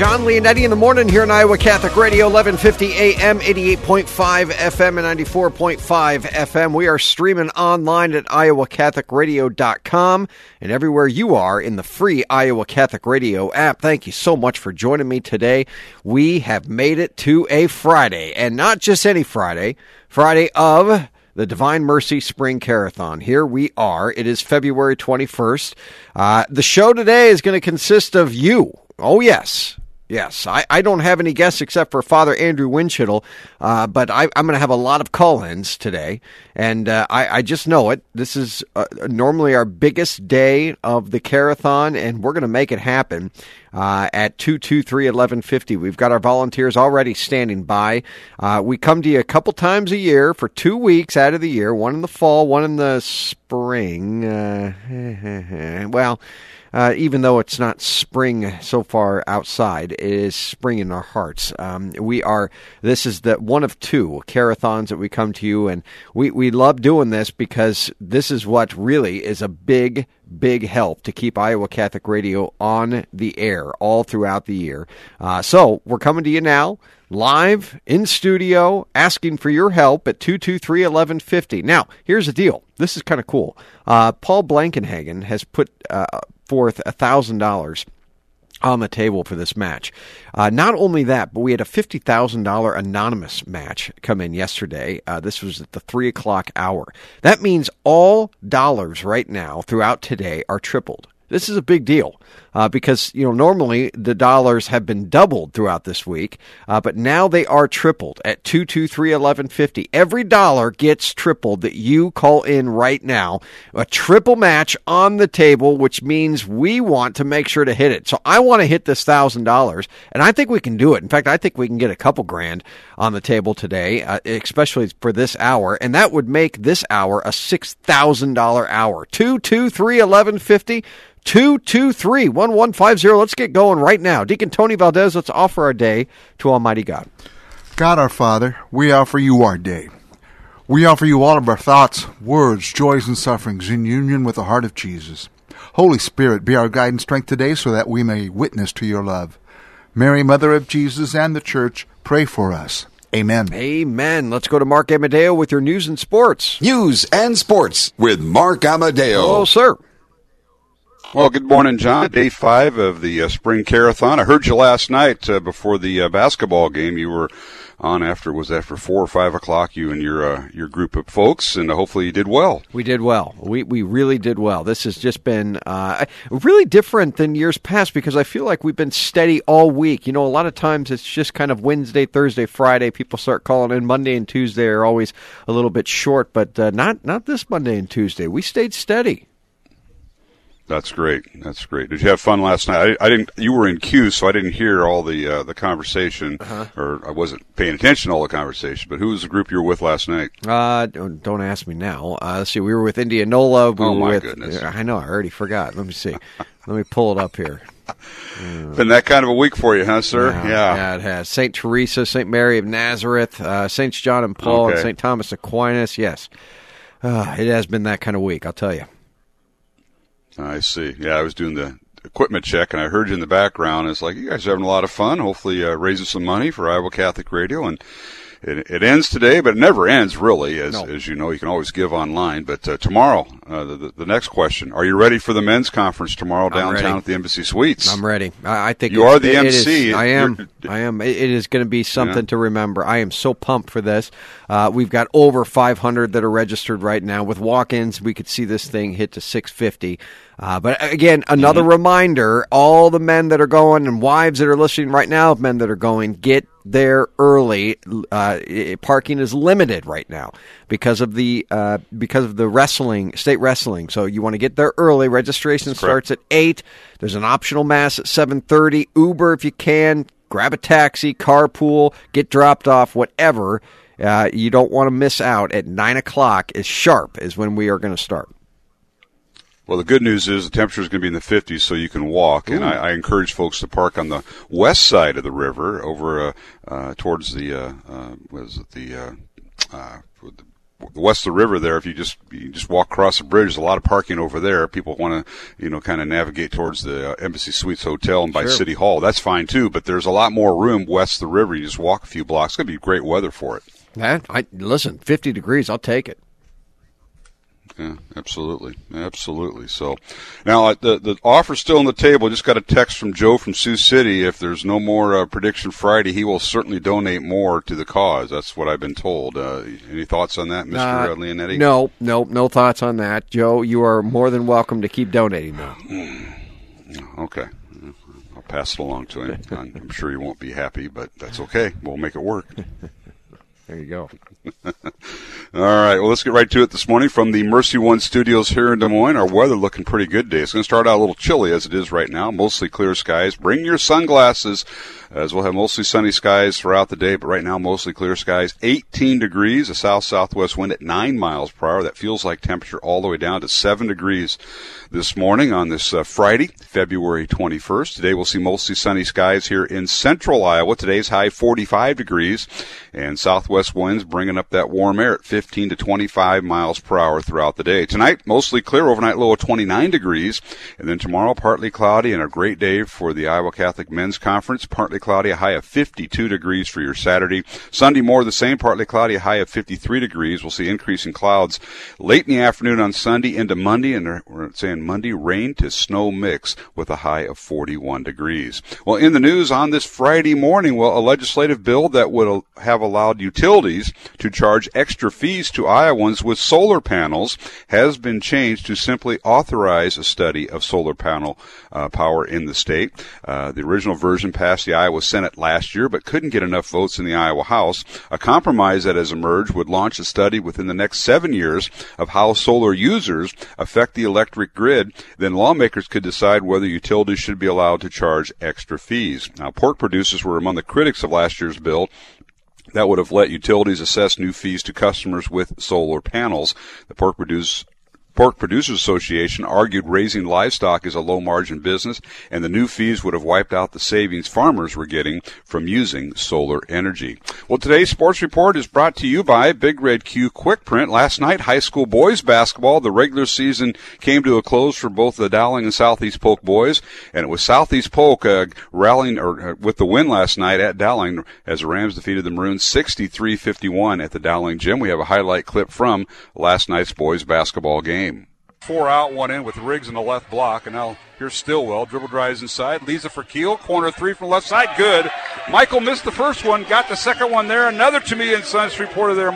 John Leonetti in the morning here on Iowa Catholic Radio, 1150 AM, 88.5 FM, and 94.5 FM. We are streaming online at iowacatholicradio.com and everywhere you are in the free Iowa Catholic Radio app. Thank you so much for joining me today. We have made it to a Friday, and not just any Friday, Friday of the Divine Mercy Spring Carathon. Here we are. It is February 21st. Uh, the show today is going to consist of you. Oh, yes. Yes, I, I don't have any guests except for Father Andrew Windschitl, uh, but I, am going to have a lot of call-ins today, and uh, I, I, just know it. This is uh, normally our biggest day of the carathon, and we're going to make it happen uh, at 223-1150. We've got our volunteers already standing by. Uh, we come to you a couple times a year for two weeks out of the year, one in the fall, one in the spring. Uh, well uh, even though it's not spring so far outside, it is spring in our hearts. Um, we are. This is the one of two carathons that we come to you, and we we love doing this because this is what really is a big big help to keep Iowa Catholic Radio on the air all throughout the year. Uh, so we're coming to you now live in studio asking for your help at 223 1150. Now, here's the deal. This is kind of cool. Uh, Paul Blankenhagen has put uh, forth $1,000 on the table for this match. Uh, not only that, but we had a $50,000 anonymous match come in yesterday. Uh, this was at the 3 o'clock hour. That means all dollars right now throughout today are tripled. This is a big deal uh, because you know normally the dollars have been doubled throughout this week, uh, but now they are tripled at two two three eleven fifty. Every dollar gets tripled that you call in right now. A triple match on the table, which means we want to make sure to hit it. So I want to hit this thousand dollars, and I think we can do it. In fact, I think we can get a couple grand on the table today, uh, especially for this hour, and that would make this hour a six thousand dollar hour. Two two three eleven fifty. 223 1150. Let's get going right now. Deacon Tony Valdez, let's offer our day to Almighty God. God our Father, we offer you our day. We offer you all of our thoughts, words, joys, and sufferings in union with the heart of Jesus. Holy Spirit, be our guide and strength today so that we may witness to your love. Mary, Mother of Jesus and the Church, pray for us. Amen. Amen. Let's go to Mark Amadeo with your news and sports. News and sports with Mark Amadeo. Oh, sir. Well, good morning, John. Day five of the uh, spring carathon. I heard you last night uh, before the uh, basketball game. You were on after was after four or five o'clock. You and your uh, your group of folks, and hopefully you did well. We did well. We we really did well. This has just been uh, really different than years past because I feel like we've been steady all week. You know, a lot of times it's just kind of Wednesday, Thursday, Friday. People start calling in. Monday and Tuesday are always a little bit short, but uh, not not this Monday and Tuesday. We stayed steady. That's great. That's great. Did you have fun last night? I, I didn't. You were in queue, so I didn't hear all the uh, the conversation, uh-huh. or I wasn't paying attention to all the conversation. But who was the group you were with last night? Uh, don't, don't ask me now. Uh, let's see. We were with Indianola. We oh my with, goodness! I know. I already forgot. Let me see. Let me pull it up here. Been that kind of a week for you, huh, sir? Yeah, yeah. yeah it has. Saint Teresa, Saint Mary of Nazareth, uh, Saints John and Paul, okay. and Saint Thomas Aquinas. Yes, uh, it has been that kind of week. I'll tell you. I see. Yeah, I was doing the equipment check and I heard you in the background. It's like, you guys are having a lot of fun, hopefully uh, raising some money for Iowa Catholic Radio. And it, it ends today, but it never ends really. As, no. as you know, you can always give online. But uh, tomorrow, uh, the, the next question: Are you ready for the men's conference tomorrow downtown at the Embassy Suites? I'm ready. I, I think you are the MC. Is, I am. I am. It is going to be something yeah. to remember. I am so pumped for this. Uh, we've got over 500 that are registered right now. With walk-ins, we could see this thing hit to 650. Uh, but again, another mm-hmm. reminder: all the men that are going and wives that are listening right now, men that are going, get there early. Uh, parking is limited right now because of the uh, because of the wrestling, state wrestling. So you want to get there early. Registration starts at eight. There's an optional mass at seven thirty. Uber if you can grab a taxi, carpool, get dropped off, whatever. Uh, you don't want to miss out at 9 o'clock as sharp as when we are going to start. Well, the good news is the temperature is going to be in the 50s, so you can walk. Ooh. And I, I, encourage folks to park on the west side of the river, over uh, uh, towards the uh, uh was it the, uh, uh, the west of the river. There, if you just you just walk across the bridge, there's a lot of parking over there. People want to you know kind of navigate towards the Embassy Suites Hotel and by sure. City Hall. That's fine too, but there's a lot more room west of the river. You just walk a few blocks. It's going to be great weather for it. That I listen, 50 degrees, I'll take it. Yeah, absolutely, absolutely. So now uh, the the offer's still on the table. Just got a text from Joe from Sioux City. If there's no more uh, prediction Friday, he will certainly donate more to the cause. That's what I've been told. Uh, any thoughts on that, Mister uh, Leonetti? No, no, no thoughts on that, Joe. You are more than welcome to keep donating, though. okay. I'll pass it along to him. I'm sure he won't be happy, but that's okay. We'll make it work. There you go. All right. Well, let's get right to it this morning from the Mercy One studios here in Des Moines. Our weather looking pretty good today. It's going to start out a little chilly as it is right now. Mostly clear skies. Bring your sunglasses as we'll have mostly sunny skies throughout the day, but right now mostly clear skies. 18 degrees, a south southwest wind at 9 miles per hour. That feels like temperature all the way down to 7 degrees this morning on this uh, Friday, February 21st. Today we'll see mostly sunny skies here in central Iowa. Today's high 45 degrees and southwest winds bringing up that warm air at 15 to 25 miles per hour throughout the day. Tonight, mostly clear, overnight low of 29 degrees, and then tomorrow partly cloudy and a great day for the Iowa Catholic Men's Conference, partly cloudy, a high of 52 degrees for your Saturday. Sunday, more the same, partly cloudy, a high of 53 degrees. We'll see increasing clouds late in the afternoon on Sunday into Monday, and we're saying Monday rain to snow mix with a high of 41 degrees. Well, in the news on this Friday morning, well, a legislative bill that would have allowed utilities to charge extra fees to Iowans with solar panels has been changed to simply authorize a study of solar panel uh, power in the state. Uh, the original version passed the Iowa Iowa Senate last year, but couldn't get enough votes in the Iowa House. A compromise that has emerged would launch a study within the next seven years of how solar users affect the electric grid. Then lawmakers could decide whether utilities should be allowed to charge extra fees. Now, pork producers were among the critics of last year's bill that would have let utilities assess new fees to customers with solar panels. The pork producers Pork Producers Association argued raising livestock is a low margin business and the new fees would have wiped out the savings farmers were getting from using solar energy. Well, today's sports report is brought to you by Big Red Q Quick Print. Last night, high school boys basketball, the regular season came to a close for both the Dowling and Southeast Polk boys, and it was Southeast Polk uh, rallying or uh, with the win last night at Dowling as the Rams defeated the Maroons 63-51 at the Dowling gym. We have a highlight clip from last night's boys basketball game four out, one in with Riggs in the left block. And now here's Stillwell. Dribble drives inside. Leaves it for Keel. Corner three from left side. Good. Michael missed the first one. Got the second one there. Another to me Sons reporter there.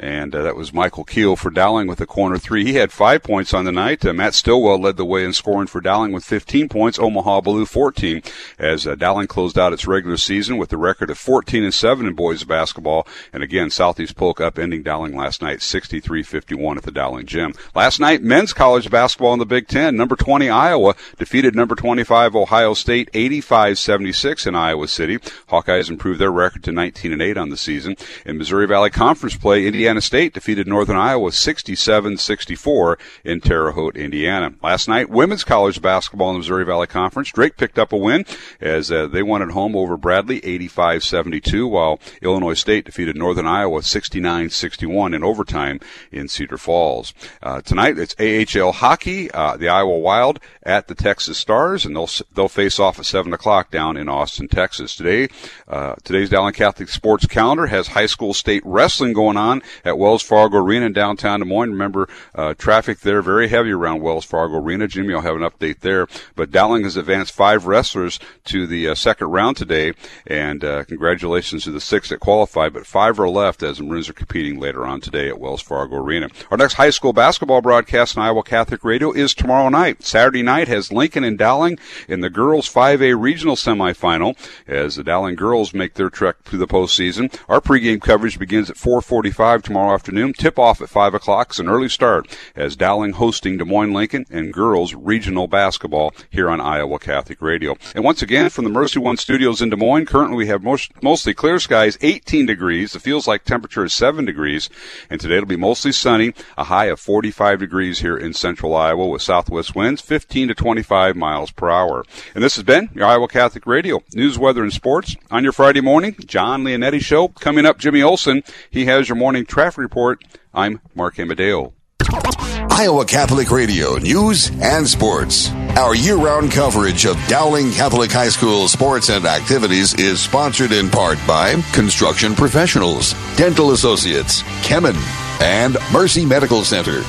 And uh, that was Michael Keel for Dowling with a corner three. He had five points on the night. Uh, Matt Stillwell led the way in scoring for Dowling with 15 points. Omaha Blue 14 as uh, Dowling closed out its regular season with a record of 14 and 7 in boys basketball. And again, Southeast Polk upending Dowling last night 63-51 at the Dowling gym. Last night, men's college basketball in the Big Ten. Number 20 Iowa defeated number 25 Ohio State 85-76 in Iowa City. Hawkeyes improved their record to 19 and 8 on the season. In Missouri Valley Conference play, Indiana Indiana State defeated Northern Iowa 67-64 in Terre Haute, Indiana. Last night, women's college basketball in the Missouri Valley Conference. Drake picked up a win as uh, they won at home over Bradley 85-72, while Illinois State defeated Northern Iowa 69-61 in overtime in Cedar Falls. Uh, tonight, it's AHL hockey. Uh, the Iowa Wild at the Texas Stars, and they'll they'll face off at seven o'clock down in Austin, Texas. Today, uh, today's Dowling Catholic sports calendar has high school state wrestling going on at Wells Fargo Arena in downtown Des Moines. Remember, uh, traffic there very heavy around Wells Fargo Arena. Jimmy I'll have an update there. But Dowling has advanced five wrestlers to the uh, second round today, and uh, congratulations to the six that qualified. But five are left as the Maroons are competing later on today at Wells Fargo Arena. Our next high school basketball broadcast on Iowa Catholic Radio is tomorrow night. Saturday night has Lincoln and Dowling in the girls 5A regional semifinal as the Dowling girls make their trek to the postseason. Our pregame coverage begins at 4:45 5 tomorrow afternoon. Tip off at 5 o'clock. It's an early start as Dowling hosting Des Moines Lincoln and girls regional basketball here on Iowa Catholic Radio. And once again, from the Mercy One studios in Des Moines, currently we have most, mostly clear skies, 18 degrees. The feels like temperature is 7 degrees. And today it'll be mostly sunny, a high of 45 degrees here in central Iowa with southwest winds 15 to 25 miles per hour. And this has been your Iowa Catholic Radio news, weather, and sports on your Friday morning. John Leonetti Show. Coming up, Jimmy Olson. He has your morning traffic report. I'm Mark Amadeo. Iowa Catholic Radio News and Sports. Our year round coverage of Dowling Catholic High School sports and activities is sponsored in part by Construction Professionals, Dental Associates, Kemin, and Mercy Medical Center.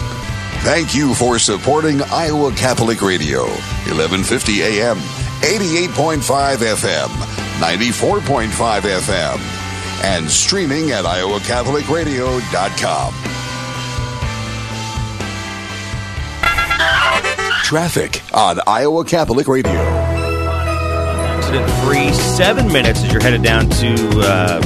Thank you for supporting Iowa Catholic Radio, 1150 AM, 88.5 FM, 94.5 FM, and streaming at iowacatholicradio.com. Traffic on Iowa Catholic Radio. Accident free. Seven minutes as you're headed down to uh,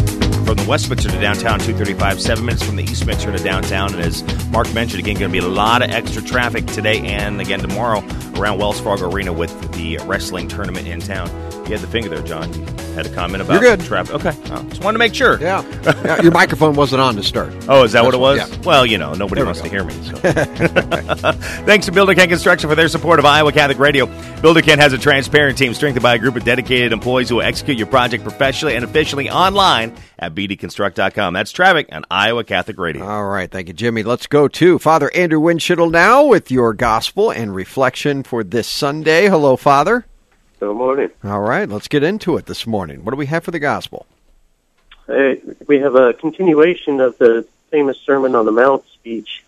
from the West Mixmaster to downtown, 235. Seven minutes from the East Mixmaster to downtown. And as Mark mentioned, again, going to be a lot of extra traffic today and again tomorrow around Wells Fargo Arena with the wrestling tournament in town. You had the finger there, John. You had a comment about You're good. traffic. Okay, oh, just wanted to make sure. Yeah. yeah. Your microphone wasn't on to start. Oh, is that what it was? Yeah. Well, you know, nobody There wants to hear me. So. Thanks to Builder Ken Construction for their support of Iowa Catholic Radio. Builder Ken has a transparent team strengthened by a group of dedicated employees who will execute your project professionally and efficiently online at bdconstruct.com. That's traffic on Iowa Catholic Radio. All right. Thank you, Jimmy. Let's go to Father Andrew Windschitl now with your gospel and reflection for this Sunday. Hello, Father. Good morning. All right. Let's get into it this morning. What do we have for the gospel? Hey, we have a continuation of the famous Sermon on the Mount speech.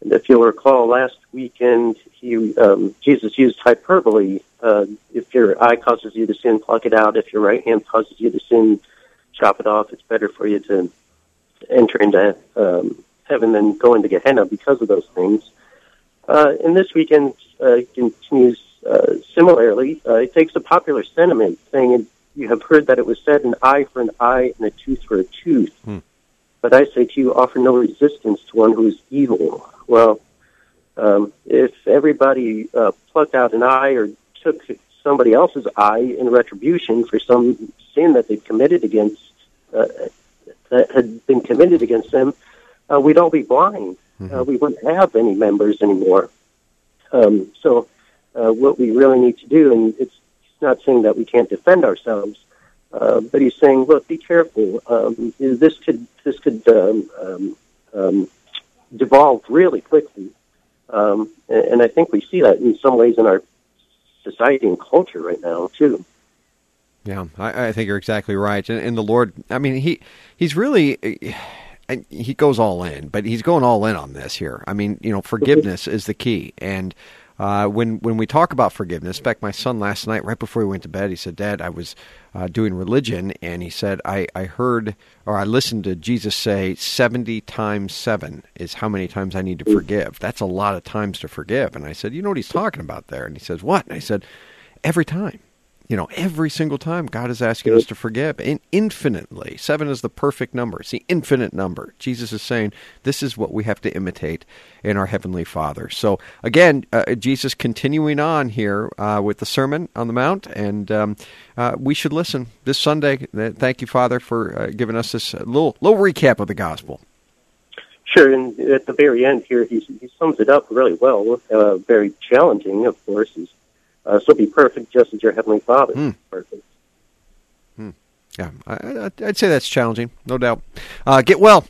And if you'll recall, last weekend he um, Jesus used hyperbole. Uh, if your eye causes you to sin, pluck it out. If your right hand causes you to sin, chop it off. It's better for you to enter into um, heaven than go into Gehenna because of those things. Uh, and this weekend uh, continues uh, similarly. Uh, it takes a popular sentiment saying, You have heard that it was said, an eye for an eye and a tooth for a tooth. But I say to you, offer no resistance to one who is evil. Well, um, if everybody uh, plucked out an eye or took somebody else's eye in retribution for some sin that they'd committed against, uh, that had been committed against them, uh, we'd all be blind. Uh, we wouldn't have any members anymore. Um, so, uh, what we really need to do, and it's not saying that we can't defend ourselves, uh, but he's saying, look, be careful. Um, this could this could um, um, um, devolve really quickly, um, and, and I think we see that in some ways in our society and culture right now too. Yeah, I, I think you're exactly right. And, and the Lord, I mean, he he's really. And he goes all in, but he's going all in on this here. I mean, you know, forgiveness is the key. And uh, when when we talk about forgiveness, in fact, my son last night, right before he went to bed, he said, "Dad, I was uh, doing religion, and he said I, I heard or I listened to Jesus say seventy times seven is how many times I need to forgive. That's a lot of times to forgive." And I said, "You know what he's talking about there?" And he says, "What?" And I said, "Every time." You know, every single time God is asking us to forgive in infinitely. Seven is the perfect number. It's the infinite number. Jesus is saying this is what we have to imitate in our Heavenly Father. So, again, uh, Jesus continuing on here uh, with the Sermon on the Mount, and um, uh, we should listen this Sunday. Uh, Thank you, Father, for uh, giving us this uh, little, little recap of the gospel. Sure, and at the very end here, he, he sums it up really well. Very challenging, of course. Is uh, so be perfect, just as your heavenly Father is perfect. Yeah, I, I- I'd say that's challenging, no doubt. Uh, get well.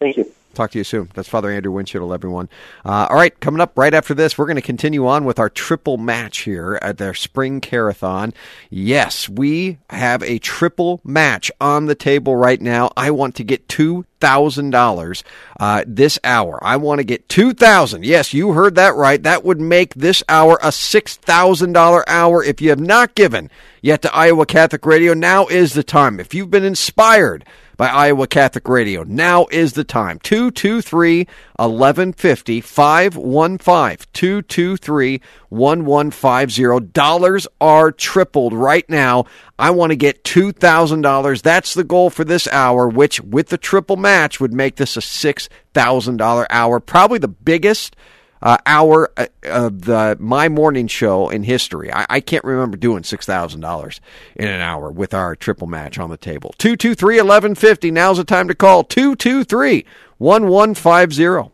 Thank you. Talk to you soon. That's Father Andrew Windschitl, everyone. Uh, all right, coming up right after this, we're going to continue on with our triple match here at their spring carathon. Yes, we have a triple match on the table right now. I want to get two thousand dollars uh, this hour. I want to get two thousand. Yes, you heard that right. That would make this hour a six thousand dollar hour. If you have not given yet to Iowa Catholic Radio, now is the time. If you've been inspired by Iowa Catholic Radio. Now is the time. 223 1150 515 223 1150. Dollars are tripled right now. I want to get $2,000. That's the goal for this hour, which with the triple match would make this a $6,000 hour. Probably the biggest uh, hour uh, of the my morning show in history. I, I can't remember doing six thousand dollars in an hour with our triple match on the table. Two two three eleven fifty. Now's the time to call two two three one one five zero.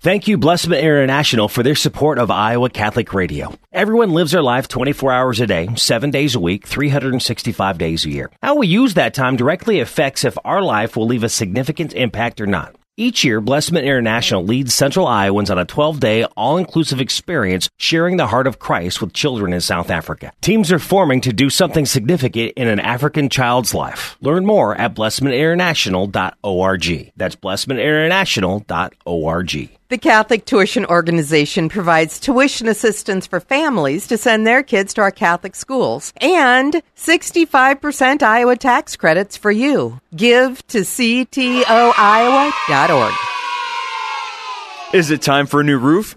Thank you, Blessman International, for their support of Iowa Catholic Radio. Everyone lives their life 24 hours a day, 7 days a week, 365 days a year. How we use that time directly affects if our life will leave a significant impact or not. Each year, Blessman International leads Central Iowans on a 12 day, all inclusive experience sharing the heart of Christ with children in South Africa. Teams are forming to do something significant in an African child's life. Learn more at blessmaninternational.org. That's blessmaninternational.org. The Catholic Tuition Organization provides tuition assistance for families to send their kids to our Catholic schools and 65% Iowa tax credits for you. Give to ctoiowa.org. Is it time for a new roof?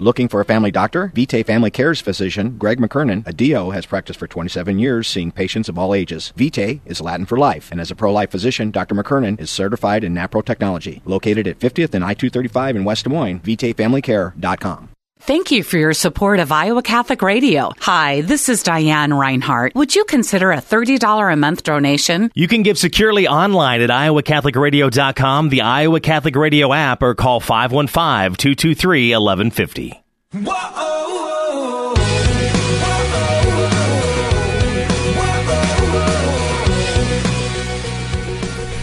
Looking for a family doctor? Vitae Family Care's physician, Greg McKernan, a DO, has practiced for 27 years, seeing patients of all ages. Vitae is Latin for life, and as a pro-life physician, Dr. McKernan is certified in NAPRO technology. Located at 50th and I-235 in West Des Moines, VitaeFamilyCare.com. Thank you for your support of Iowa Catholic Radio. Hi, this is Diane Reinhardt. Would you consider a $30 a month donation? You can give securely online at iowacatholicradio.com, the Iowa Catholic Radio app, or call 515-223-1150.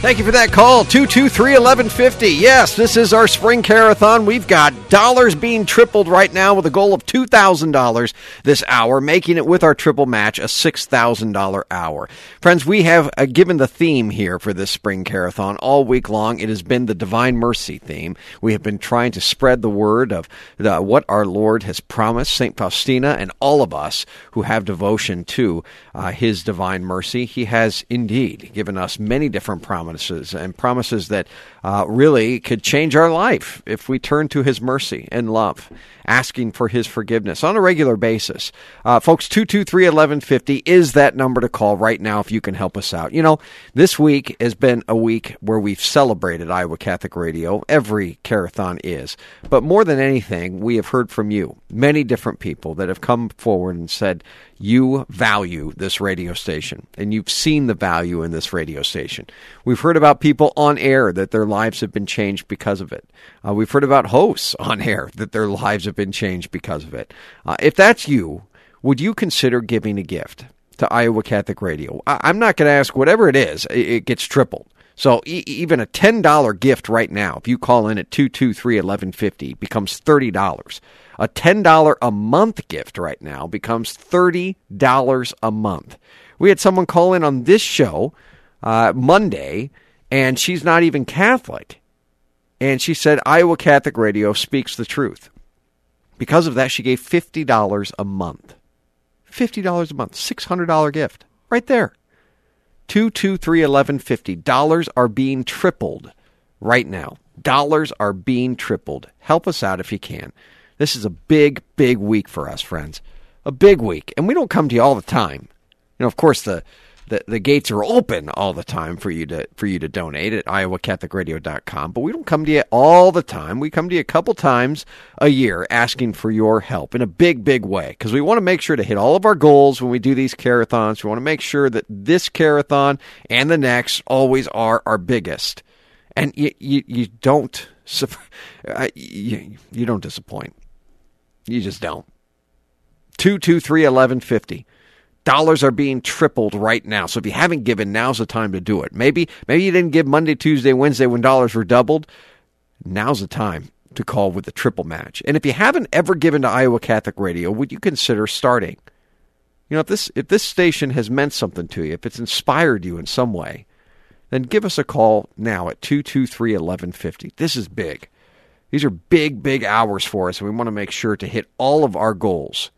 Thank you for that call. 223 1150. Yes, this is our spring carathon. We've got dollars being tripled right now with a goal of $2,000 this hour, making it with our triple match a $6,000 hour. Friends, we have uh, given the theme here for this spring carathon all week long. It has been the Divine Mercy theme. We have been trying to spread the word of the, what our Lord has promised, St. Faustina, and all of us who have devotion to uh, His divine mercy. He has indeed given us many different promises and promises that uh, really could change our life if we turn to His mercy and love, asking for His forgiveness on a regular basis. Uh, folks, 223 1150 is that number to call right now if you can help us out. You know, this week has been a week where we've celebrated Iowa Catholic Radio. Every carathon is. But more than anything, we have heard from you, many different people that have come forward and said, you value this radio station and you've seen the value in this radio station. We've heard about people on air that their lives have been changed because of it. Uh, we've heard about hosts on air that their lives have been changed because of it. Uh, if that's you, would you consider giving a gift to Iowa Catholic Radio? I- am not going to ask whatever it is, it, it gets tripled. So e- even a $10 gift right now, if you call in at 223 1150, becomes $30. A $10 a month gift right now becomes $30 a month. We had someone call in on this show uh, Monday, and she's not even Catholic. And she said Iowa Catholic Radio speaks the truth. Because of that, she gave $50 a month. $50 a month, $600 gift. Right there. 223 1150. Dollars are being tripled right now. Dollars are being tripled. Help us out if you can. This is a big, big week for us, friends. A big week. And we don't come to you all the time. You know, of course, the the, the gates are open all the time for you to for you to donate at iowacatholicradio.com but we don't come to you all the time we come to you a couple times a year asking for your help in a big big way because we want to make sure to hit all of our goals when we do these carathons we want to make sure that this carathon and the next always are our biggest and you you, you don't you, you don't disappoint you just don't 223 1150 Dollars are being tripled right now. So if you haven't given, now's the time to do it. Maybe maybe you didn't give Monday, Tuesday, Wednesday when dollars were doubled. Now's the time to call with the triple match. And if you haven't ever given to Iowa Catholic Radio, would you consider starting? You know, if this if this station has meant something to you, if it's inspired you in some way, then give us a call now at 223-1150. This is big. These are big big hours for us and we want to make sure to hit all of our goals.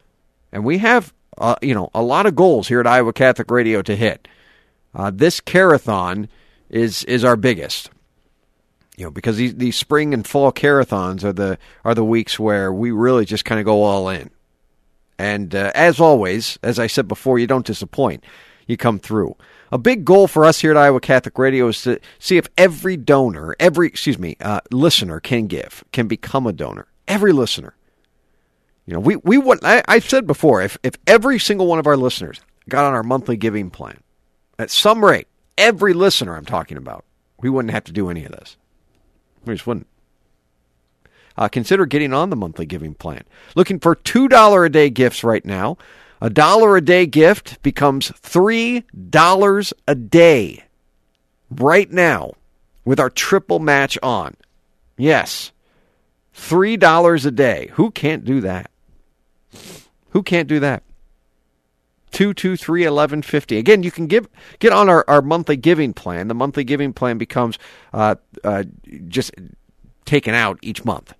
And we have uh, you know, a lot of goals here at Iowa Catholic Radio to hit. Uh, this carathon is is our biggest. You know, because these, these spring and fall carathons are the are the weeks where we really just kind of go all in. And uh, as always, as I said before, you don't disappoint. You come through. A big goal for us here at Iowa Catholic Radio is to see if every donor, every excuse me, uh, listener can give, can become a donor. Every listener. You know, we, we would, I, I've said before, if, if every single one of our listeners got on our monthly giving plan, at some rate, every listener I'm talking about, we wouldn't have to do any of this. We just wouldn't. Uh, consider getting on the monthly giving plan. Looking for $2 a day gifts right now. A dollar a day gift becomes $3 a day right now with our triple match on. Yes, $3 a day. Who can't do that? Who can't do that? 223 1150 again you can give get on our, our monthly giving plan the monthly giving plan becomes uh, uh, just taken out each month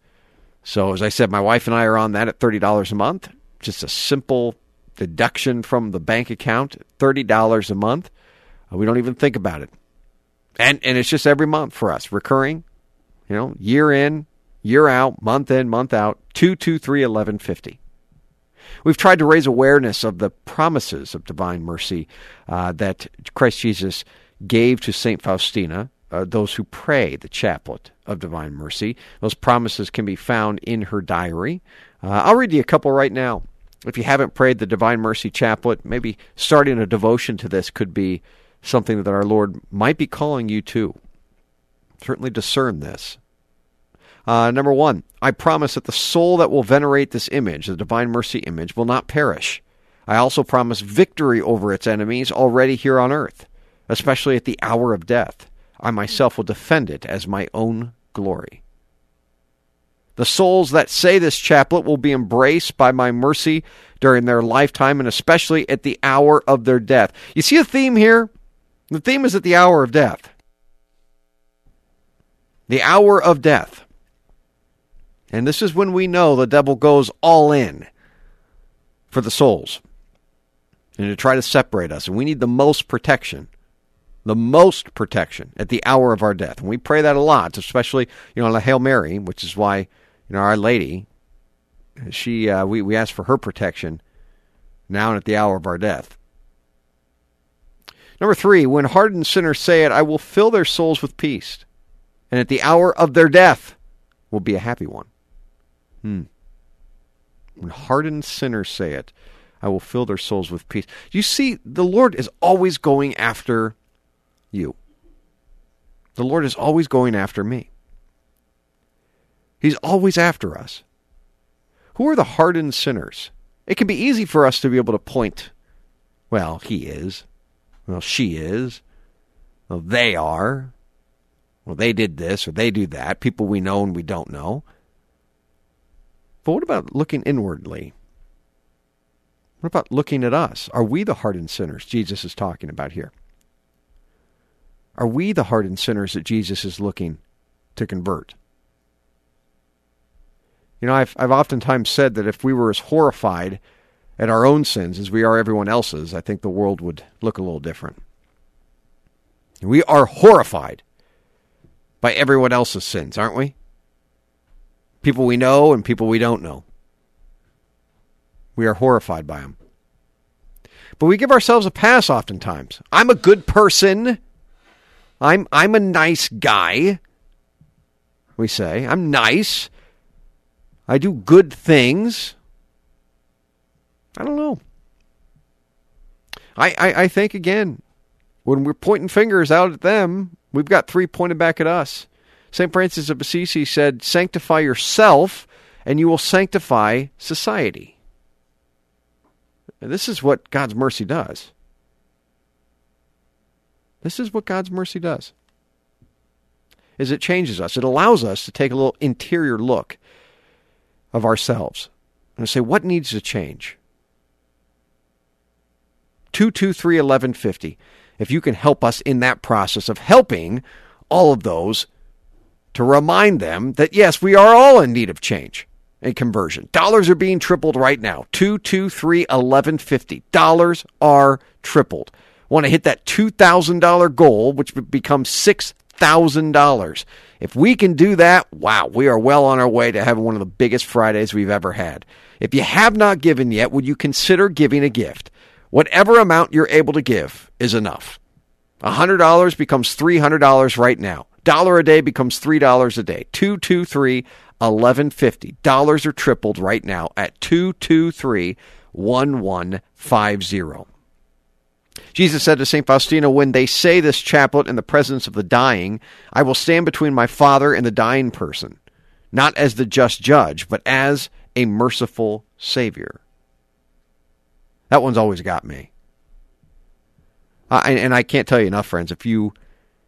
so as i said my wife and i are on that at $30 a month just a simple deduction from the bank account $30 a month uh, we don't even think about it and and it's just every month for us recurring you know year in year out month in month out 223 1150 We've tried to raise awareness of the promises of divine mercy uh, that Christ Jesus gave to St. Faustina, uh, those who pray the chaplet of divine mercy. Those promises can be found in her diary. Uh, I'll read you a couple right now. If you haven't prayed the Divine Mercy Chaplet, maybe starting a devotion to this could be something that our Lord might be calling you to. Certainly discern this. Uh, number one, I promise that the soul that will venerate this image, the Divine Mercy image, will not perish. I also promise victory over its enemies already here on earth, especially at the hour of death. I myself will defend it as my own glory. The souls that say this chaplet will be embraced by my mercy during their lifetime and especially at the hour of their death. You see a theme here? The theme is at the hour of death. The hour of death. And this is when we know the devil goes all in for the souls and to try to separate us. And we need the most protection, the most protection at the hour of our death. And we pray that a lot, especially, you know, on the Hail Mary, which is why, you know, Our Lady, she, uh, we, we ask for her protection now and at the hour of our death. Number three, when hardened sinners say it, I will fill their souls with peace. And at the hour of their death will be a happy one. Hmm. When hardened sinners say it, I will fill their souls with peace. You see, the Lord is always going after you. The Lord is always going after me. He's always after us. Who are the hardened sinners? It can be easy for us to be able to point, well, he is. Well, she is. Well, they are. Well, they did this or they do that. People we know and we don't know. But what about looking inwardly? What about looking at us? Are we the hardened sinners Jesus is talking about here? Are we the hardened sinners that Jesus is looking to convert? You know, I've, I've oftentimes said that if we were as horrified at our own sins as we are everyone else's, I think the world would look a little different. We are horrified by everyone else's sins, aren't we? people we know and people we don't know. We are horrified by them. But we give ourselves a pass oftentimes. I'm a good person. I'm I'm a nice guy. We say, I'm nice. I do good things. I don't know. I, I, I think again, when we're pointing fingers out at them, we've got three pointed back at us. St. Francis of Assisi said, Sanctify yourself, and you will sanctify society. And this is what God's mercy does. This is what God's mercy does. Is it changes us. It allows us to take a little interior look of ourselves and say, what needs to change? 223 1150. If you can help us in that process of helping all of those to remind them that, yes, we are all in need of change and conversion. Dollars are being tripled right now. 223 1150. Dollars are tripled. Want to hit that $2,000 goal, which becomes $6,000. If we can do that, wow, we are well on our way to having one of the biggest Fridays we've ever had. If you have not given yet, would you consider giving a gift? Whatever amount you're able to give is enough. $100 becomes $300 right now. Dollar a day becomes $3 a day. 223 1150. Dollars are tripled right now at 223 1150. Jesus said to St. Faustina, When they say this chaplet in the presence of the dying, I will stand between my Father and the dying person, not as the just judge, but as a merciful Savior. That one's always got me. Uh, and, and, I can't tell you enough, friends, if you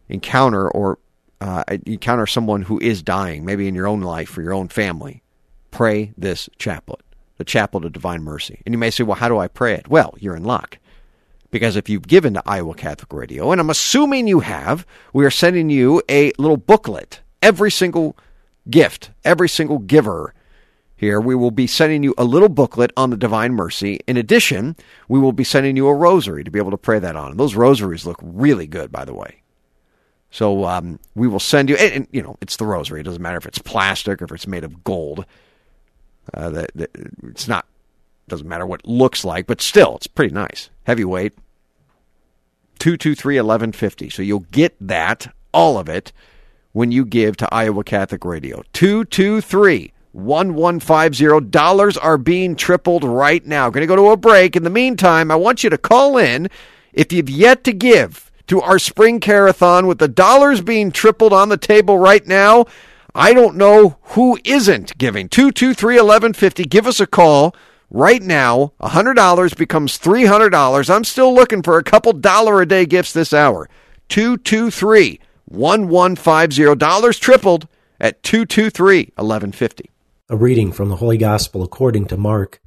encounter or uh, encounter someone who is dying, maybe in your own life or your own family, pray this chaplet, the chaplet of divine mercy. And you may say, well, how do I pray it? Well, you're in luck. Because if you've given to Iowa Catholic Radio, and I'm assuming you have, we are sending you a little booklet. Every single gift, every single giver here, we will be sending you a little booklet on the Divine Mercy. In addition, we will be sending you a rosary to be able to pray that on. Those rosaries look really good, by the way. So um, we will send you, and, and, you know, it's the rosary. It doesn't matter if it's plastic or if it's made of gold. Uh, the, the, it's not, doesn't matter what it looks like, but still, it's pretty nice. Heavyweight. 223 1150. So you'll get that, all of it, when you give to Iowa Catholic Radio. 223 1150. Dollars are being tripled right now. Going to go to a break. In the meantime, I want you to call in if you've yet to give to our spring carathon with the dollars being tripled on the table right now. I don't know who isn't giving. 223 1150. Give us a call right now. $100 becomes $300. I'm still looking for a couple dollar a day gifts this hour. 223 1150. Dollars tripled at 223 1150. A reading from the Holy Gospel according to Mark.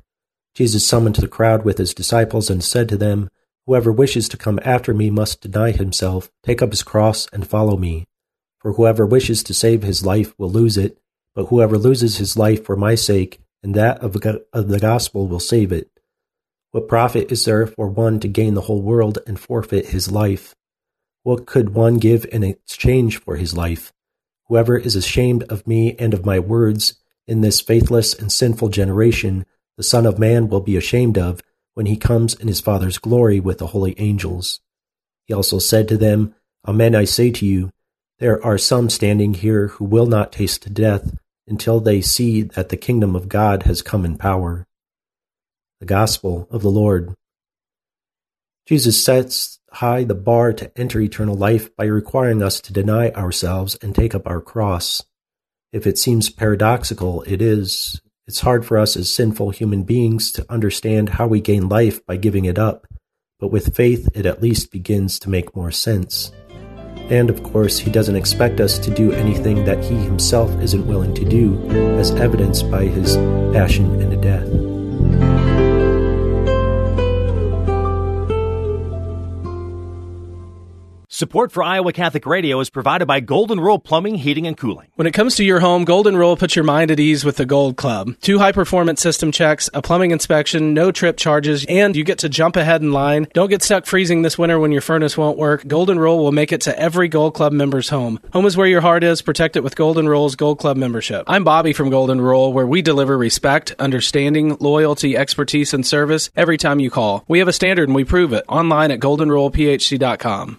Jesus summoned the crowd with his disciples and said to them, Whoever wishes to come after me must deny himself, take up his cross, and follow me. For whoever wishes to save his life will lose it, but whoever loses his life for my sake and that of the gospel will save it. What profit is there for one to gain the whole world and forfeit his life? What could one give in exchange for his life? Whoever is ashamed of me and of my words, in this faithless and sinful generation, the Son of Man will be ashamed of when he comes in his Father's glory with the holy angels. He also said to them, Amen, I say to you, there are some standing here who will not taste death until they see that the kingdom of God has come in power. The Gospel of the Lord. Jesus sets high the bar to enter eternal life by requiring us to deny ourselves and take up our cross. If it seems paradoxical, it is. It's hard for us as sinful human beings to understand how we gain life by giving it up, but with faith, it at least begins to make more sense. And of course, he doesn't expect us to do anything that he himself isn't willing to do, as evidenced by his passion and death. Support for Iowa Catholic Radio is provided by Golden Rule Plumbing, Heating, and Cooling. When it comes to your home, Golden Rule puts your mind at ease with the Gold Club. Two high performance system checks, a plumbing inspection, no trip charges, and you get to jump ahead in line. Don't get stuck freezing this winter when your furnace won't work. Golden Rule will make it to every Gold Club member's home. Home is where your heart is. Protect it with Golden Rule's Gold Club membership. I'm Bobby from Golden Rule, where we deliver respect, understanding, loyalty, expertise, and service every time you call. We have a standard and we prove it online at goldenrulephc.com.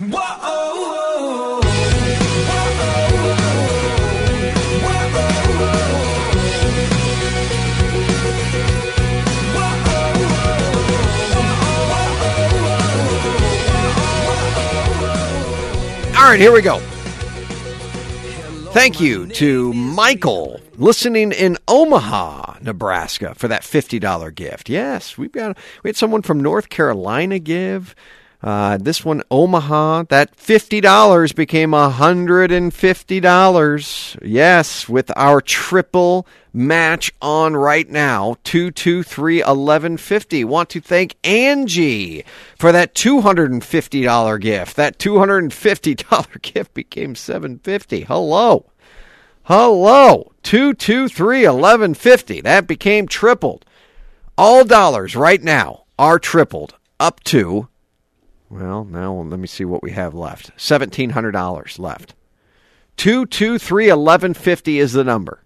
All right, here we go. Thank you to Michael listening in Omaha, Nebraska for that $50 gift. Yes, we've got we had someone from North Carolina give uh, this one, Omaha, that $50 became $150. Yes, with our triple match on right now 223 1150 want to thank angie for that $250 gift. That $250 gift became 750 hello. Hello. 223 1150 that became tripled. All dollars right now are tripled up to well, now let me see what we have left. Seventeen hundred dollars left. Two two three eleven fifty is the number.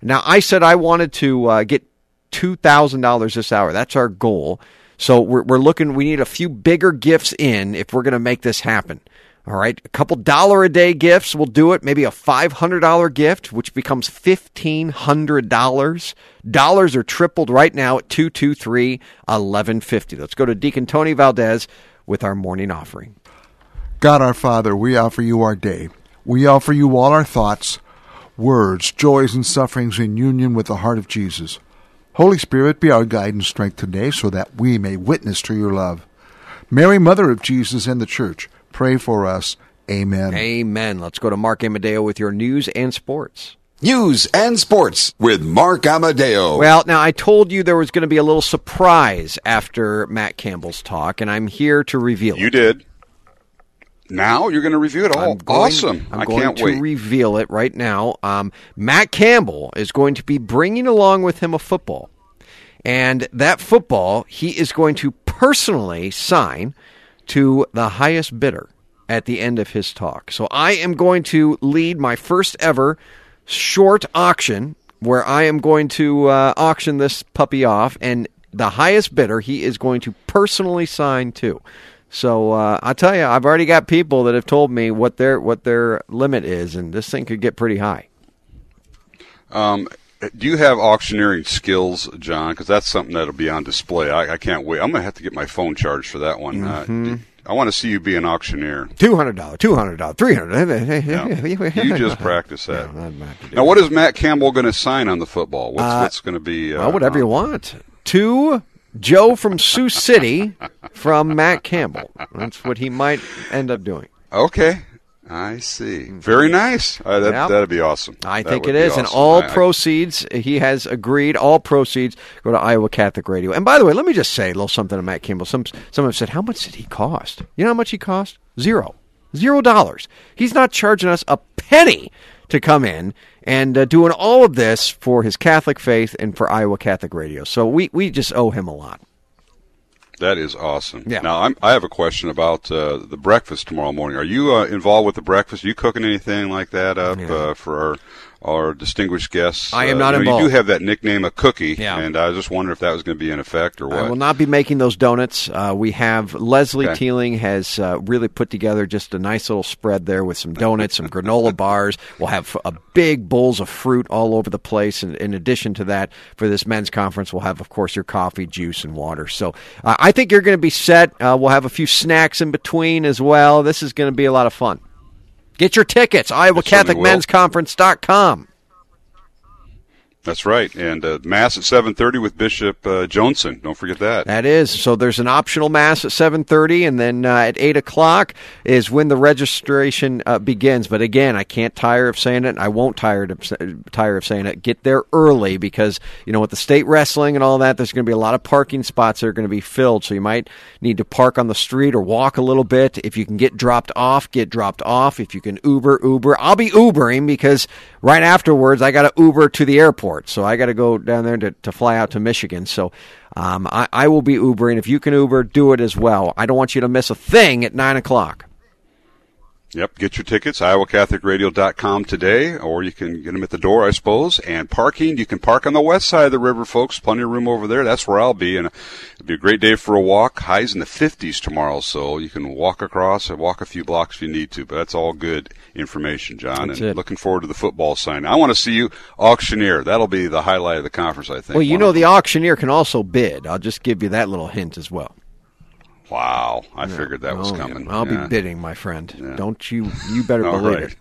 Now I said I wanted to uh, get two thousand dollars this hour. That's our goal. So we're we're looking. We need a few bigger gifts in if we're going to make this happen. All right, a couple dollar a day gifts will do it. Maybe a five hundred dollar gift, which becomes fifteen hundred dollars. Dollars are tripled right now at two two three eleven fifty. Let's go to Deacon Tony Valdez with our morning offering. God our Father, we offer you our day. We offer you all our thoughts, words, joys, and sufferings in union with the heart of Jesus. Holy Spirit, be our guide and strength today so that we may witness to your love. Mary, Mother of Jesus and the Church, pray for us. Amen. Amen. Let's go to Mark Amadeo with your news and sports. News and sports with Mark Amadeo. Well, now I told you there was going to be a little surprise after Matt Campbell's talk, and I'm here to reveal You it. You did. Now you're going to review it all. I'm going- awesome. I'm I going can't to wait. reveal it right now. Um, Matt Campbell is going to be bringing along with him a football, and that football he is going to personally sign to the highest bidder at the end of his talk. So I am going to lead my first ever short auction where I am going to uh, auction this puppy off, and the highest bidder he is going to personally sign to. So uh, I tell you, I've already got people that have told me what their what their limit is, and this thing could get pretty high. Um, do you have auctioneering skills, John? Because that's something that'll be on display. I, I can't wait. I'm going to have to get my phone charged for that one. Uh, Mhm. I want to see you be an auctioneer. Two hundred dollars, two hundred dollars, three hundred. You just practice that. now, what is Matt Campbell going to sign on the football? What's, Uh, what's going to be? Uh, well, whatever you want. To Joe from Sioux City from Matt Campbell. That's what he might end up doing. Okay, I see. Very nice. Uh, that, Yep. That'd be awesome. I That think it is. is, and all I- proceeds he has agreed. All proceeds go to Iowa Catholic Radio. And by the way, let me just say a little something to Matt Campbell. Some someone said, "How much did he cost?" You know how much he cost? Zero, zero dollars. He's not charging us a penny to come in and uh, doing all of this for his Catholic faith and for Iowa Catholic Radio. So we we just owe him a lot. That is awesome. Yeah. Now, I'm, I have a question about uh, the breakfast tomorrow morning. Are you uh, involved with the breakfast? Are you cooking anything like that up uh, for our, our distinguished guests. I am uh, not you know, involved. You do have that nickname, a cookie, Yeah. and I was just wondering if that was going to be in effect or what. I will not be making those donuts. Uh, we have Leslie Okay. Teeling has uh, really put together just a nice little spread there with some donuts, some granola bars. We'll have a big bowls of fruit all over the place. And in addition to that, for this men's conference, we'll have, of course, your coffee, juice, and water. So uh, I think you're going to be set. Uh, we'll have a few snacks in between as well. This is going to be a lot of fun. Get your tickets, IowaCatholicMen'sConference.com. That's right, and uh, mass at seven thirty with Bishop uh, Joensen. Don't forget that. That is. So there's an optional mass at 7:30, and then uh, at 8 o'clock is when the registration uh, begins. But again, I can't tire of saying it. I won't tire of tire of saying it. Get there early because you know with the state wrestling and all that, there's going to be a lot of parking spots that are going to be filled. So you might need to park on the street or walk a little bit. If you can get dropped off, get dropped off. If you can Uber, Uber. I'll be Ubering because right afterwards I got to Uber to the airport. So I got to go down there to, to fly out to Michigan. So um, I, I will be Ubering. If you can Uber, do it as well. I don't want you to miss a thing at 9 o'clock. Yep, get your tickets, iowacatholicradio.com today, or you can get them at the door, I suppose. And parking, you can park on the west side of the river, folks. Plenty of room over there. That's where I'll be. And it'll be a great day for a walk. Highs in the 50s tomorrow, so you can walk across and walk a few blocks if you need to. But that's all good information, John. That's and it. looking forward to the football sign. I want to see you auctioneer. That'll be the highlight of the conference, I think. Well, you know the auctioneer can also bid. I'll just give you that little hint as well. Wow, I figured that was coming. I'll Yeah. be bidding, my friend. Don't you? You better believe right. it.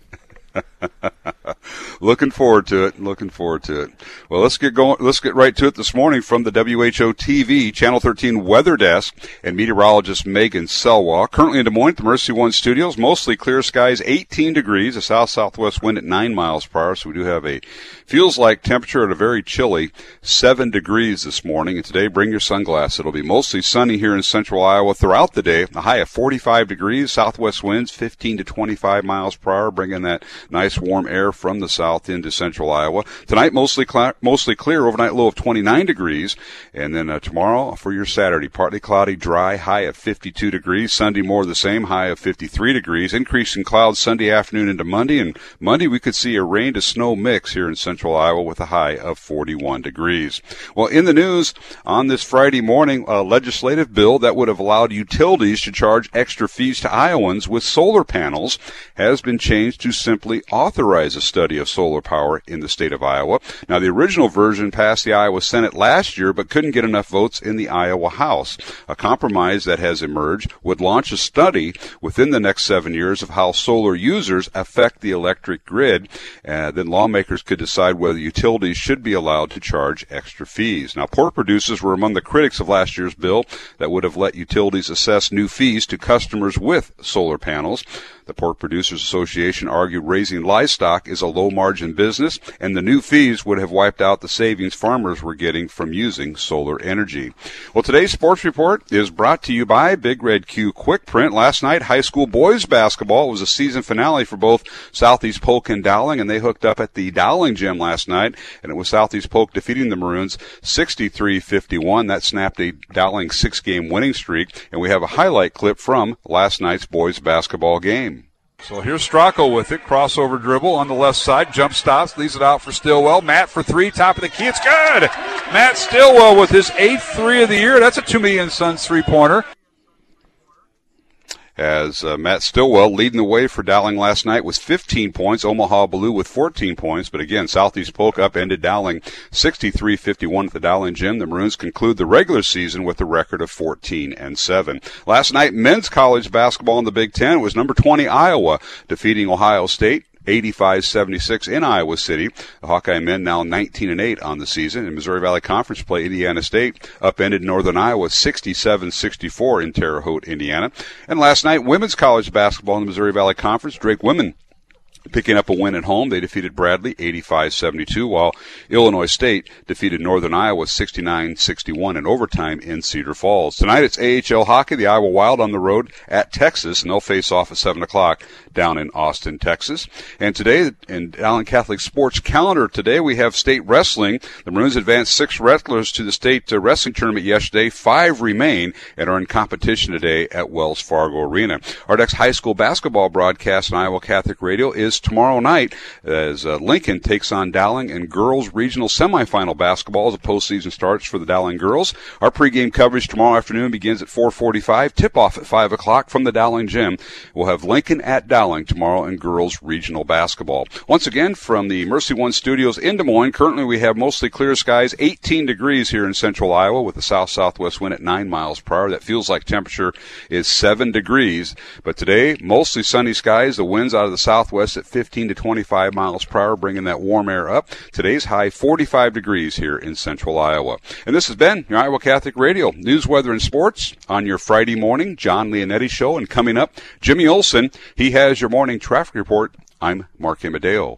looking forward to it. Looking forward to it. Well, let's get going. Let's get right to it this morning from the WHO TV Channel 13 Weather Desk and meteorologist Megan Selwa. Currently in Des Moines, the Mercy One Studios, mostly clear skies, 18 degrees, a south southwest wind at 9 miles per hour. So we do have a feels like temperature at a very chilly 7 degrees this morning. And today, bring your sunglasses. It'll be mostly sunny here in central Iowa throughout the day. A high of 45 degrees, southwest winds 15 to 25 miles per hour, bringing that nice warm air from the south into central Iowa. Tonight, mostly cl- mostly clear, overnight low of 29 degrees, and then uh, tomorrow for your Saturday, partly cloudy, dry, high of 52 degrees. Sunday, more the same, high of 53 degrees. Increasing clouds Sunday afternoon into Monday, and Monday we could see a rain to snow mix here in central Iowa with a high of 41 degrees. Well, in the news on this Friday morning, a legislative bill that would have allowed utilities to charge extra fees to Iowans with solar panels has been changed to simply authorize a study of solar power in the state of Iowa. Now, the original version passed the Iowa Senate last year, but couldn't get enough votes in the Iowa House. A compromise that has emerged would launch a study within the next seven years of how solar users affect the electric grid. Uh, then lawmakers could decide whether utilities should be allowed to charge extra fees. Now, pork producers were among the critics of last year's bill that would have let utilities assess new fees to customers with solar panels. The Pork Producers Association argued raising livestock is a low margin business and the new fees would have wiped out the savings farmers were getting from using solar energy. Well, today's sports report is brought to you by Big Red Q Quick Print. Last night, high school boys basketball was a season finale for both Southeast Polk and Dowling and they hooked up at the Dowling gym last night and it was Southeast Polk defeating the Maroons 63-51. That snapped a Dowling six game winning streak and we have a highlight clip from last night's boys basketball game. So here's Stracco with it. Crossover dribble on the left side. Jump stops. Leaves it out for Stillwell. Matt for three. Top of the key. It's good. Matt Stillwell with his eighth three of the year. That's a two million Suns three pointer. As uh, Matt Stillwell leading the way for Dowling last night with 15 points. Omaha Blue with 14 points. But again, Southeast Polk upended Dowling 63-51 at the Dowling Gym. The Maroons conclude the regular season with a record of 14 and 7. Last night, men's college basketball in the Big Ten was number 20 Iowa defeating Ohio State. 85-76 in Iowa City. The Hawkeye men now 19 and 8 on the season. In Missouri Valley Conference play, Indiana State upended Northern Iowa 67-64 in Terre Haute, Indiana. And last night, women's college basketball in the Missouri Valley Conference, Drake women picking up a win at home. They defeated Bradley 85-72 while Illinois State defeated Northern Iowa 69-61 in overtime in Cedar Falls. Tonight it's AHL hockey. The Iowa Wild on the road at Texas and they'll face off at 7 o'clock down in Austin, Texas. And today in Dowling Catholic sports calendar today we have state wrestling. The Maroons advanced six wrestlers to the state uh, wrestling tournament yesterday. Five remain and are in competition today at Wells Fargo Arena. Our next high school basketball broadcast on Iowa Catholic Radio is is tomorrow night as uh, Lincoln takes on Dowling in girls regional semifinal basketball as the postseason starts for the Dowling girls. Our pregame coverage tomorrow afternoon begins at 4:45. Tip off at 5 o'clock from the Dowling gym. We'll have Lincoln at Dowling tomorrow in girls regional basketball. Once again, from the Mercy One Studios in Des Moines. Currently, we have mostly clear skies, 18 degrees here in central Iowa with a south southwest wind at 9 miles per hour. That feels like temperature is 7 degrees. But today, mostly sunny skies. The winds out of the southwest at 15 to 25 miles per hour, bringing that warm air up. Today's high 45 degrees here in central Iowa. And this has been your Iowa Catholic Radio news, weather, and sports on your Friday morning. John Leonetti Show. And coming up, Jimmy Olson. He has your morning traffic report. I'm Mark Amadeo.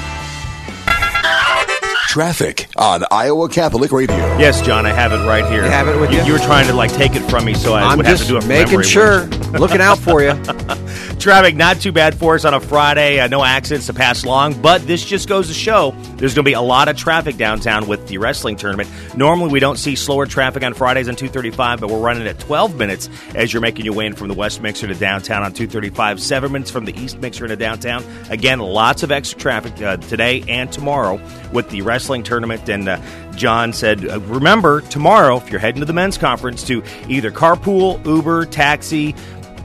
Traffic on Iowa Catholic Radio. Yes, John, I have it right here. You have it with you? You were trying to like take it from me, so I I'm would have just to do it. from making sure, looking out for you. Traffic not too bad for us on a Friday. Uh, no accidents to pass along, but this just goes to show there's going to be a lot of traffic downtown with the wrestling tournament. Normally, we don't see slower traffic on Fridays on 235, but we're running at 12 minutes as you're making your way in from the West Mixer to downtown on 235. Seven minutes from the East Mixer to downtown. Again, lots of extra traffic uh, today and tomorrow with the wrestling tournament. And uh, John said, uh, remember tomorrow if you're heading to the men's conference to either carpool, Uber, taxi.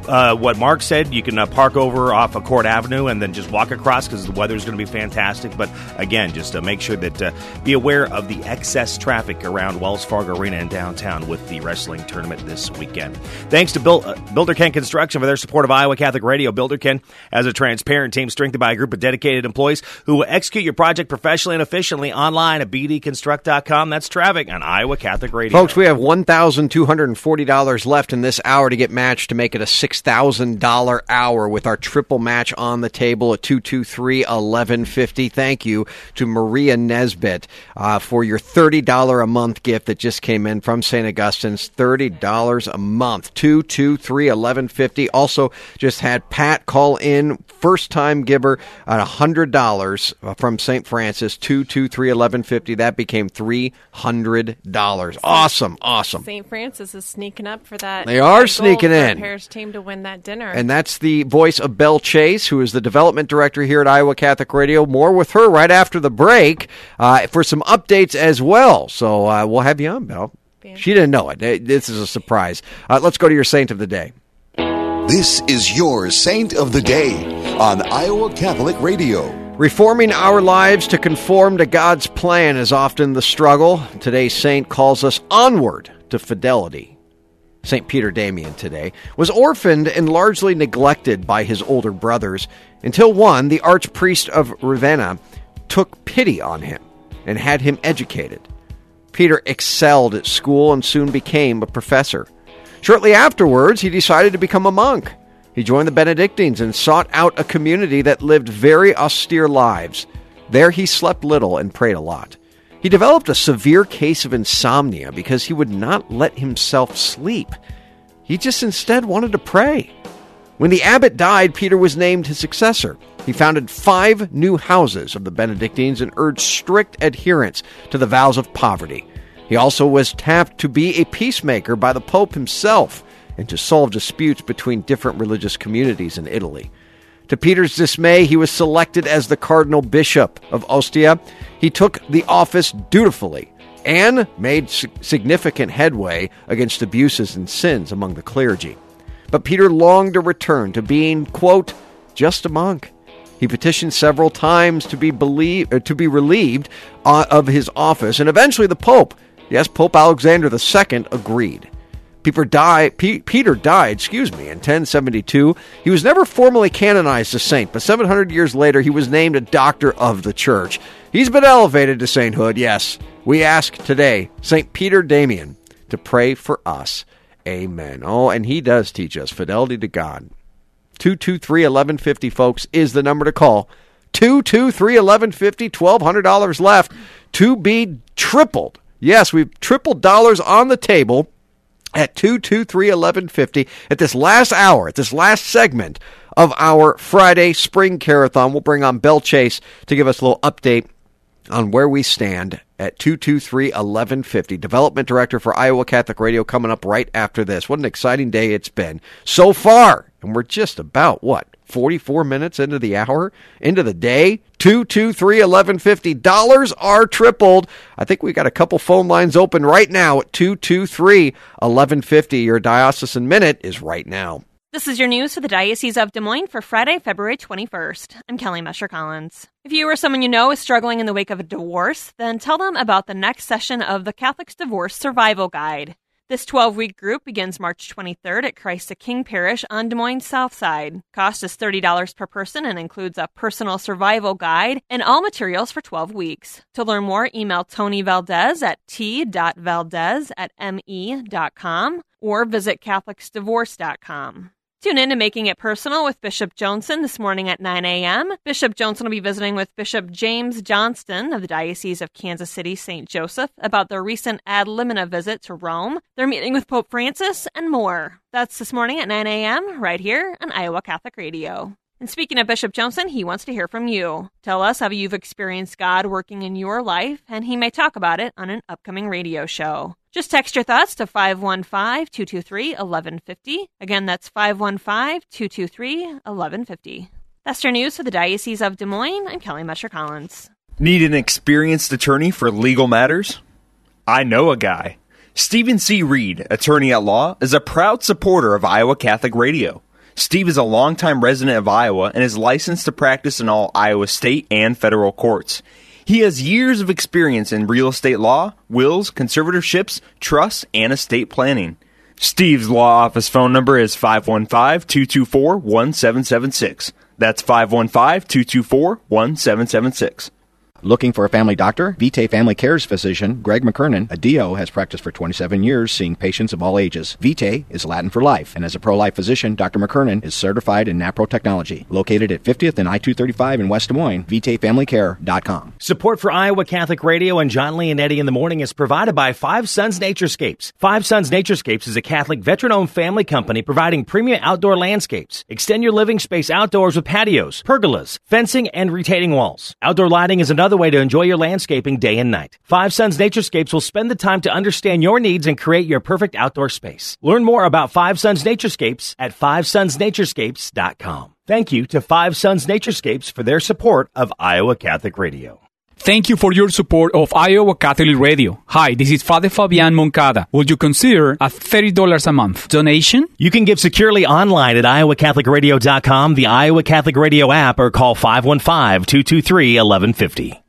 Uh, what Mark said, you can uh, park over off of Court Avenue and then just walk across because the weather is going to be fantastic. But again, just uh, make sure that uh, be aware of the excess traffic around Wells Fargo Arena in downtown with the wrestling tournament this weekend. Thanks to Buil- uh, Builder Ken Construction for their support of Iowa Catholic Radio. Builder Ken has a transparent team strengthened by a group of dedicated employees who will execute your project professionally and efficiently online at bdconstruct.com. That's traffic on Iowa Catholic Radio. Folks, we have $1,240 left in this hour to get matched to make it a $6,000 hour with our triple match on the table at 223 1150. Thank you to Maria Nesbitt uh, for your $30 a month gift that just came in from St. Augustine's. $30 a month. 223 1150. Also, just had Pat call in, first time giver, at $100 from St. Francis. 223 1150. That became $300. Awesome. Awesome. St. Francis is sneaking up for that. They are sneaking in. Parish team to win that dinner. And that's the voice of Belle Chase, who is the development director here at Iowa Catholic Radio. More with her right after the break uh, for some updates as well. So uh, we'll have you on, Belle. She didn't know it. This is a surprise. Uh, let's go to your saint of the day. This is your Saint of the Day on Iowa Catholic Radio. Reforming our lives to conform to God's plan is often the struggle. Today's saint calls us onward to fidelity. St. Peter Damian today was orphaned and largely neglected by his older brothers until one, the archpriest of Ravenna, took pity on him and had him educated. Peter excelled at school and soon became a professor. Shortly afterwards, he decided to become a monk. He joined the Benedictines and sought out a community that lived very austere lives. There he slept little and prayed a lot. He developed a severe case of insomnia because he would not let himself sleep. He just instead wanted to pray. When the abbot died, Peter was named his successor. He founded five new houses of the Benedictines and urged strict adherence to the vows of poverty. He also was tapped to be a peacemaker by the Pope himself and to solve disputes between different religious communities in Italy. To Peter's dismay, he was selected as the cardinal bishop of Ostia. He took the office dutifully and made significant headway against abuses and sins among the clergy. But Peter longed to return to being, quote, just a monk. He petitioned several times to be uh, to be relieved uh, of his office, and eventually the Pope, yes, Pope Alexander II, agreed. Peter died, Pe- Peter died, excuse me, in 1072. He was never formally canonized a saint, but 700 years later he was named a doctor of the church. He's been elevated to sainthood, yes. We ask today, St. Peter Damian, to pray for us. Amen. Oh, and he does teach us fidelity to God. 223 1150, folks, is the number to call. 223 1150, $1,200 left to be tripled. Yes, we've tripled dollars on the table at 223 1150 at this last hour, at this last segment of our Friday Spring Carathon. We'll bring on Bell Chase to give us a little update on where we stand at 223 1150. Development Director for Iowa Catholic Radio coming up right after this. What an exciting day it's been so far. And we're just about, what, 44 minutes into the hour, into the day? 223 1150. Dollars are tripled. I think we got a couple phone lines open right now at 223 1150. Your diocesan minute is right now. This is your news for the Diocese of Des Moines for Friday, February 21st. I'm Kelly Mescher Collins. If you or someone you know is struggling in the wake of a divorce, then tell them about the next session of the Catholic's Divorce Survival Guide. This 12 week group begins March 23rd at Christ the King Parish on Des Moines South Side. Cost is $30 per person and includes a personal survival guide and all materials for 12 weeks. To learn more, email Tony Valdez at t.valdez at me.com or visit catholicsdivorce.com. Tune in to Making It Personal with Bishop Joensen this morning at 9 a.m. Bishop Joensen will be visiting with Bishop James Johnston of the Diocese of Kansas City St. Joseph about their recent ad limina visit to Rome, their meeting with Pope Francis, and more. That's this morning at 9 a.m. right here on Iowa Catholic Radio. And speaking of Bishop Joensen, he wants to hear from you. Tell us how you've experienced God working in your life, and he may talk about it on an upcoming radio show. Just text your thoughts to 515 223 1150. Again, that's 515 223 1150. That's your news for the Diocese of Des Moines. I'm Kelly Mescher Collins. Need an experienced attorney for legal matters? I know a guy. Stephen C. Reed, attorney at law, is a proud supporter of Iowa Catholic Radio. Steve is a longtime resident of Iowa and is licensed to practice in all Iowa state and federal courts. He has years of experience in real estate law, wills, conservatorships, trusts, and estate planning. Steve's law office phone number is 515 224 1776. That's 515 224 1776. Looking for a family doctor? Vitae Family Care's physician, Greg McKernan, a DO, has practiced for 27 years seeing patients of all ages. Vitae is Latin for life, and as a pro-life physician, Dr. McKernan is certified in NAPRO technology. Located at 50th and I-235 in West Des Moines, VitaeFamilyCare.com. Support for Iowa Catholic Radio and John Leonetti in the morning is provided by Five Sons Naturescapes. Five Sons Naturescapes is a Catholic veteran-owned family company providing premium outdoor landscapes. Extend your living space outdoors with patios, pergolas, fencing, and retaining walls. Outdoor lighting is another way to enjoy your landscaping day and night. Five Sons Naturescapes will spend the time to understand your needs and create your perfect outdoor space. Learn more about Five Sons Naturescapes at fivesonsnaturescapes.com. Thank you to Five Sons Naturescapes for their support of Iowa Catholic Radio. Thank you for your support of Iowa Catholic Radio. Hi, this is Father Fabian Moncada. Would you consider a $30 a month donation? You can give securely online at iowacatholicradio.com, the Iowa Catholic Radio app, or call 515-223-1150.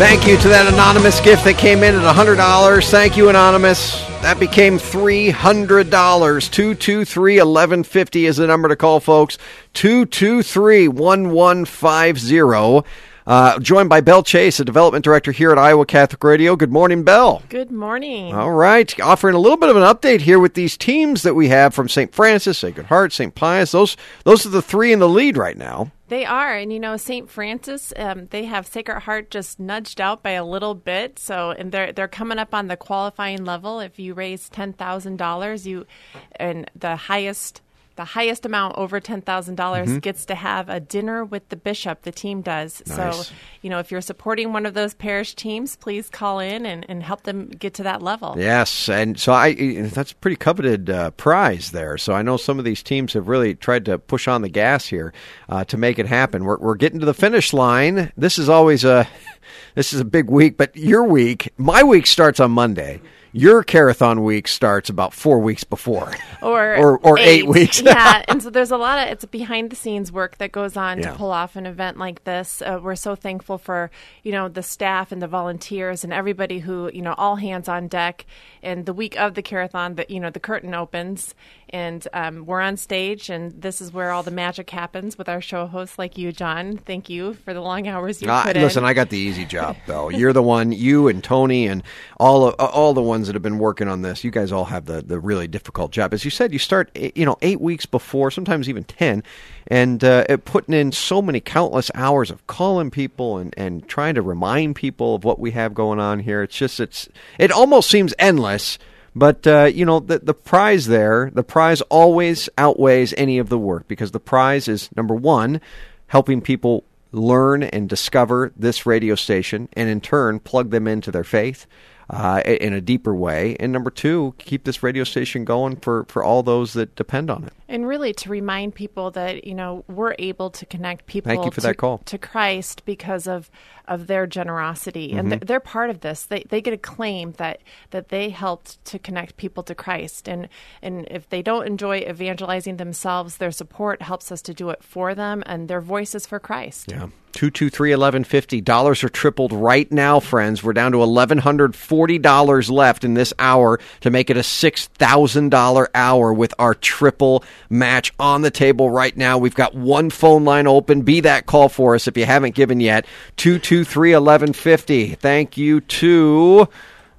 Thank you to that anonymous gift that came in at $100. Thank you, anonymous. That became $300. 223 1150 is the number to call, folks. 223 1150. Uh, joined by Bell Chase, a development director here at Iowa Catholic Radio. Good morning, Bell. Good morning. All right, offering a little bit of an update here with these teams that we have from St. Francis, Sacred Heart, St. Pius. Those those are the three in the lead right now. They are, and you know, St. Francis, um, they have Sacred Heart just nudged out by a little bit. So, and they're they're coming up on the qualifying level. If you raise ten thousand dollars, you and the highest the highest amount over ten thousand dollars Mhm. gets to have a dinner with the bishop. The team does. Nice. So, you know, if you're supporting one of those parish teams, please call in and, and help them get to that level. Yes, and so I that's a pretty coveted uh, prize there. So I know some of these teams have really tried to push on the gas here uh, to make it happen. We're we're getting to the finish line. This is always a this is a big week, but your week, my week starts on Monday. Your Carathon week starts about four weeks before, or or, or eight. weeks. yeah, and so there's a lot of it's behind the scenes work that goes on Yeah. to pull off an event like this. Uh, we're so thankful for you know the staff and the volunteers and everybody who you know all hands on deck. And the week of the Carathon, that you know the curtain opens and um, we're on stage, and this is where all the magic happens with our show hosts like you, John. Thank you for the long hours you Ah, put listen, in. I got the easy job, Bill. You're the one. You and Tony and all of, all the ones that have been working on this. You guys all have the the really difficult job. As you said, you start eh, you know eight weeks before, sometimes even ten, and uh, putting in so many countless hours of calling people and and trying to remind people of what we have going on here. It's just it's it almost seems endless. But uh, you know the the prize there, the prize always outweighs any of the work because the prize is number one, helping people learn and discover this radio station, and in turn plug them into their faith uh, in a deeper way. And number two, keep this radio station going for for all those that depend on it. And really to remind people that, you know, we're able to connect people Thank you for to, that call. to Christ because of, of their generosity. And Mhm. they're, they're part of this. They, they get a claim that, that they helped to connect people to Christ. And, and if they don't enjoy evangelizing themselves, their support helps us to do it for them and their voices for Christ. Yeah. 223 1150. Dollars are tripled right now, friends. We're down to $1,140 left in this hour to make it a $6,000 hour with our triple match on the table right now. We've got one phone line open. Be that call for us if you haven't given yet. 223 1150. Thank you to.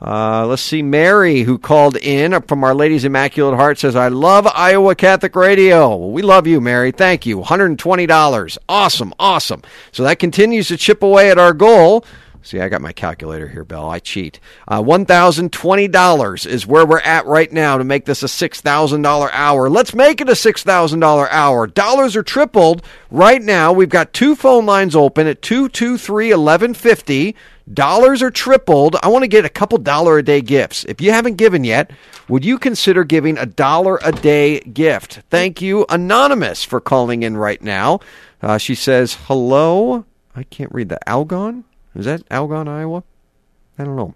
Uh, let's see, Mary, who called in from Our Lady's Immaculate Heart, says, I love Iowa Catholic Radio. Well, we love you, Mary. Thank you. $120. Awesome, awesome. So that continues to chip away at our goal. See, I got my calculator here, Bill. I cheat. Uh, $1,020 is where we're at right now to make this a $6,000 hour. Let's make it a $6,000 hour. Dollars are tripled right now. We've got two phone lines open at 223 1150. Dollars are tripled. I want to get a couple dollar a day gifts. If you haven't given yet, would you consider giving a dollar a day gift? Thank you, Anonymous, for calling in right now. Uh, she says, hello. I can't read the Algon? Is that Algon, Iowa? I don't know.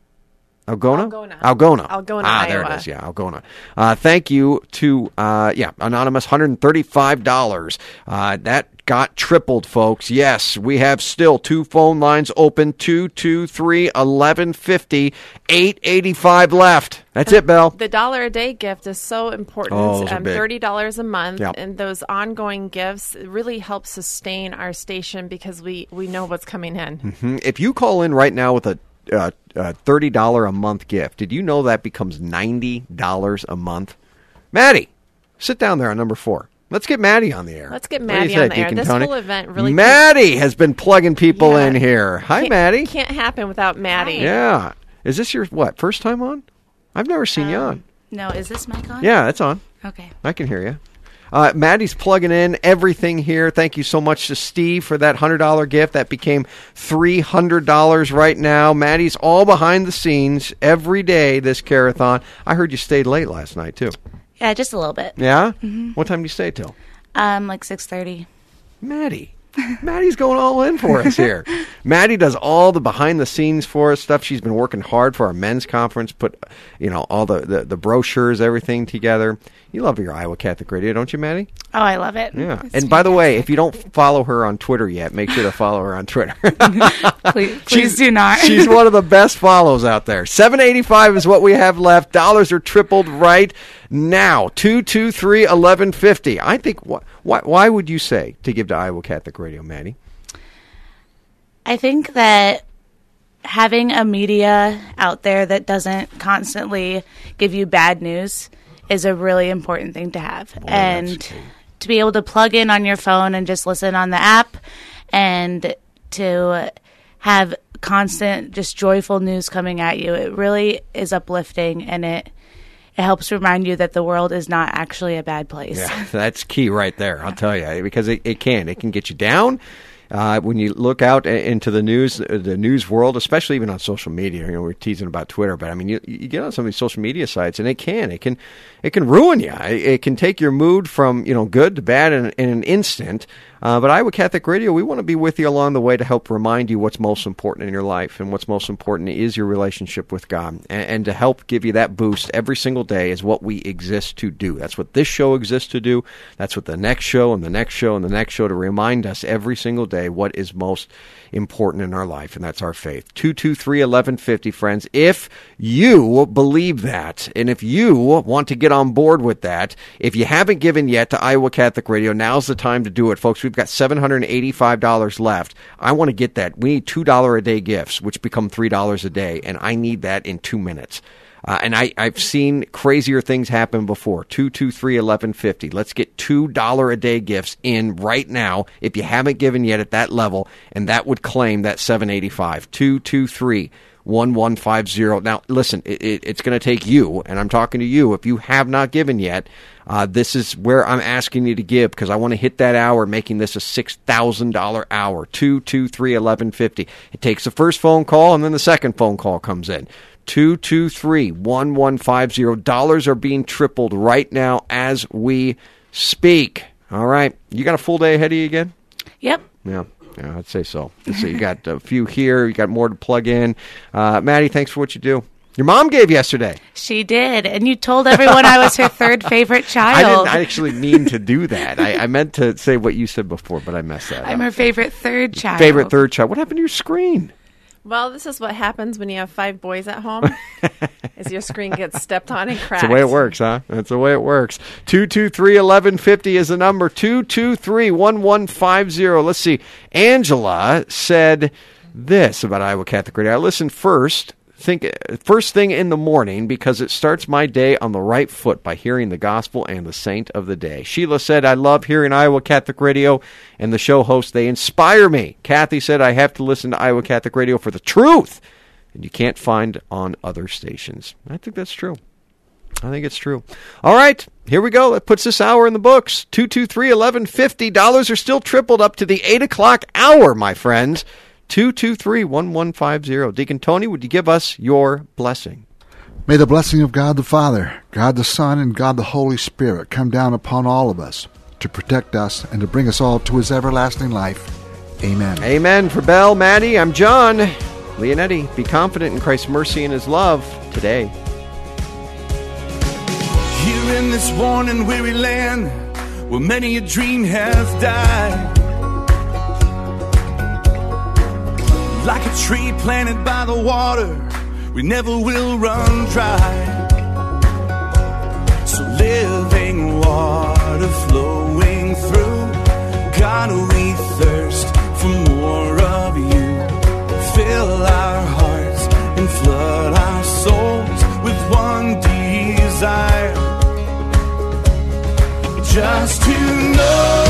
Algona? Algona. Algona. Algona, Ah, there it is. Yeah, Algona. Uh, thank you to, uh, yeah, Anonymous, $135. Uh, that got tripled, folks. Yes, we have still two phone lines open 223 1150, 885 left. That's it, Bell. The dollar a day gift is so important. Oh, um, big. Thirty dollars a month, Yep. and those ongoing gifts really help sustain our station because we we know what's coming in. hmm If you call in right now with a uh, uh, thirty dollar a month gift, did you know that becomes ninety dollars a month? Maddie, sit down there on number four. Let's get Maddie on the air. Let's get What do you Maddie say, on the air. This Tony? whole event really Maddie has been plugging people in here. Hi, can't, Maddie. Can't happen without Maddie. Yeah, is this your what first time on? I've never seen you on. No, is this mic on? Yeah, it's on. Okay. I can hear you. Uh, Maddie's plugging in everything here. Thank you so much to Steve for that hundred dollar gift. That became three hundred dollars right now. Maddie's all behind the scenes every day this carathon. I heard you stayed late last night too. Yeah, just a little bit. Yeah. Mhm. What time do you stay till? Um, like six thirty. Maddie. Maddie's going all in for us here. Maddie does all the behind the scenes for us stuff. She's been working hard for our men's conference, put you know all the, the, the brochures, everything together. You love your Iowa Catholic Radio, don't you, Maddie? Oh, I love it. Yeah. It's and by the way, if you don't follow her on Twitter yet, make sure to follow her on Twitter. please, please do not. She's one of the best follows out there. 785 is what we have left. Dollars are tripled right now. 223 1150. I think wh- why why would you say to give to Iowa Catholic Radio, Maddie? I think that having a media out there that doesn't constantly give you bad news is a really important thing to have. Oh, and to be able to plug in on your phone and just listen on the app and to have constant just joyful news coming at you it really is uplifting and it it helps remind you that the world is not actually a bad place Yeah, that's key right there. I'll tell you because it, it can it can get you down. Uh, when you look out into the news, uh, the news world, especially even on social media, you know, we're teasing about Twitter, but I mean, you, you get on some of these social media sites, and it can, it can, it can ruin you. It, it can take your mood from you know good to bad in, in an instant. Uh, but Iowa Catholic Radio, we want to be with you along the way to help remind you what's most important in your life. And what's most important is your relationship with God. And, and to help give you that boost every single day is what we exist to do. That's what this show exists to do. That's what the next show and the next show and the next show to remind us every single day what is most important in our life, and that's our faith. 223 1150, friends. If you believe that, and if you want to get on board with that, if you haven't given yet to Iowa Catholic Radio, now's the time to do it, folks. We've got $785 left. I want to get that. We need $2 a day gifts, which become $3 a day, and I need that in two minutes. Uh, and I, I've seen crazier things happen before. 223 1150. Let's get $2 a day gifts in right now if you haven't given yet at that level, and that would claim that 785. 223 1150. Now, listen, it, it, it's going to take you, and I'm talking to you. If you have not given yet, uh, this is where I'm asking you to give because I want to hit that hour, making this a $6,000 hour. 223 1150. It takes the first phone call, and then the second phone call comes in. 223 1150. Dollars are being tripled right now as we speak. All right. You got a full day ahead of you again? Yep. Yeah. Yeah, I'd say so. So you got a few here. You got more to plug in. Uh, Maddie, thanks for what you do. Your mom gave yesterday. She did, and you told everyone I was her third favorite child. I didn't actually mean to do that. I, I meant to say what you said before, but I messed that I'm up. her favorite third child. Favorite third child. What happened to your screen? Well, this is what happens when you have five boys at home. is your screen gets stepped on and cracked. That's the way it works, huh? That's the way it works. 223 1150 is the number. 223 1150. Let's see. Angela said this about Iowa Catholic Radio. I listen first. Think first thing in the morning because it starts my day on the right foot by hearing the gospel and the saint of the day. Sheila said, I love hearing Iowa Catholic Radio and the show hosts. They inspire me. Kathy said, I have to listen to Iowa Catholic Radio for the truth and you can't find on other stations. I think that's true. I think it's true. All right, here we go. That puts this hour in the books. 223 1150. Dollars are still tripled up to the 8 o'clock hour, my friends. 223 1150. Deacon Tony, would you give us your blessing? May the blessing of God the Father, God the Son, and God the Holy Spirit come down upon all of us to protect us and to bring us all to his everlasting life. Amen. Amen. For Bell, Maddie, I'm John. Leonetti, be confident in Christ's mercy and his love today. Here in this worn and weary land, where many a dream has died. Like a tree planted by the water, we never will run dry. So living water flowing through, God, we thirst for more of you. Fill our hearts and flood our souls with one desire just to know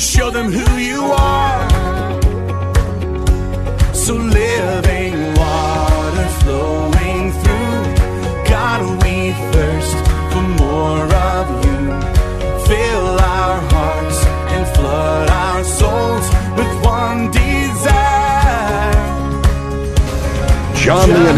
show them who you are.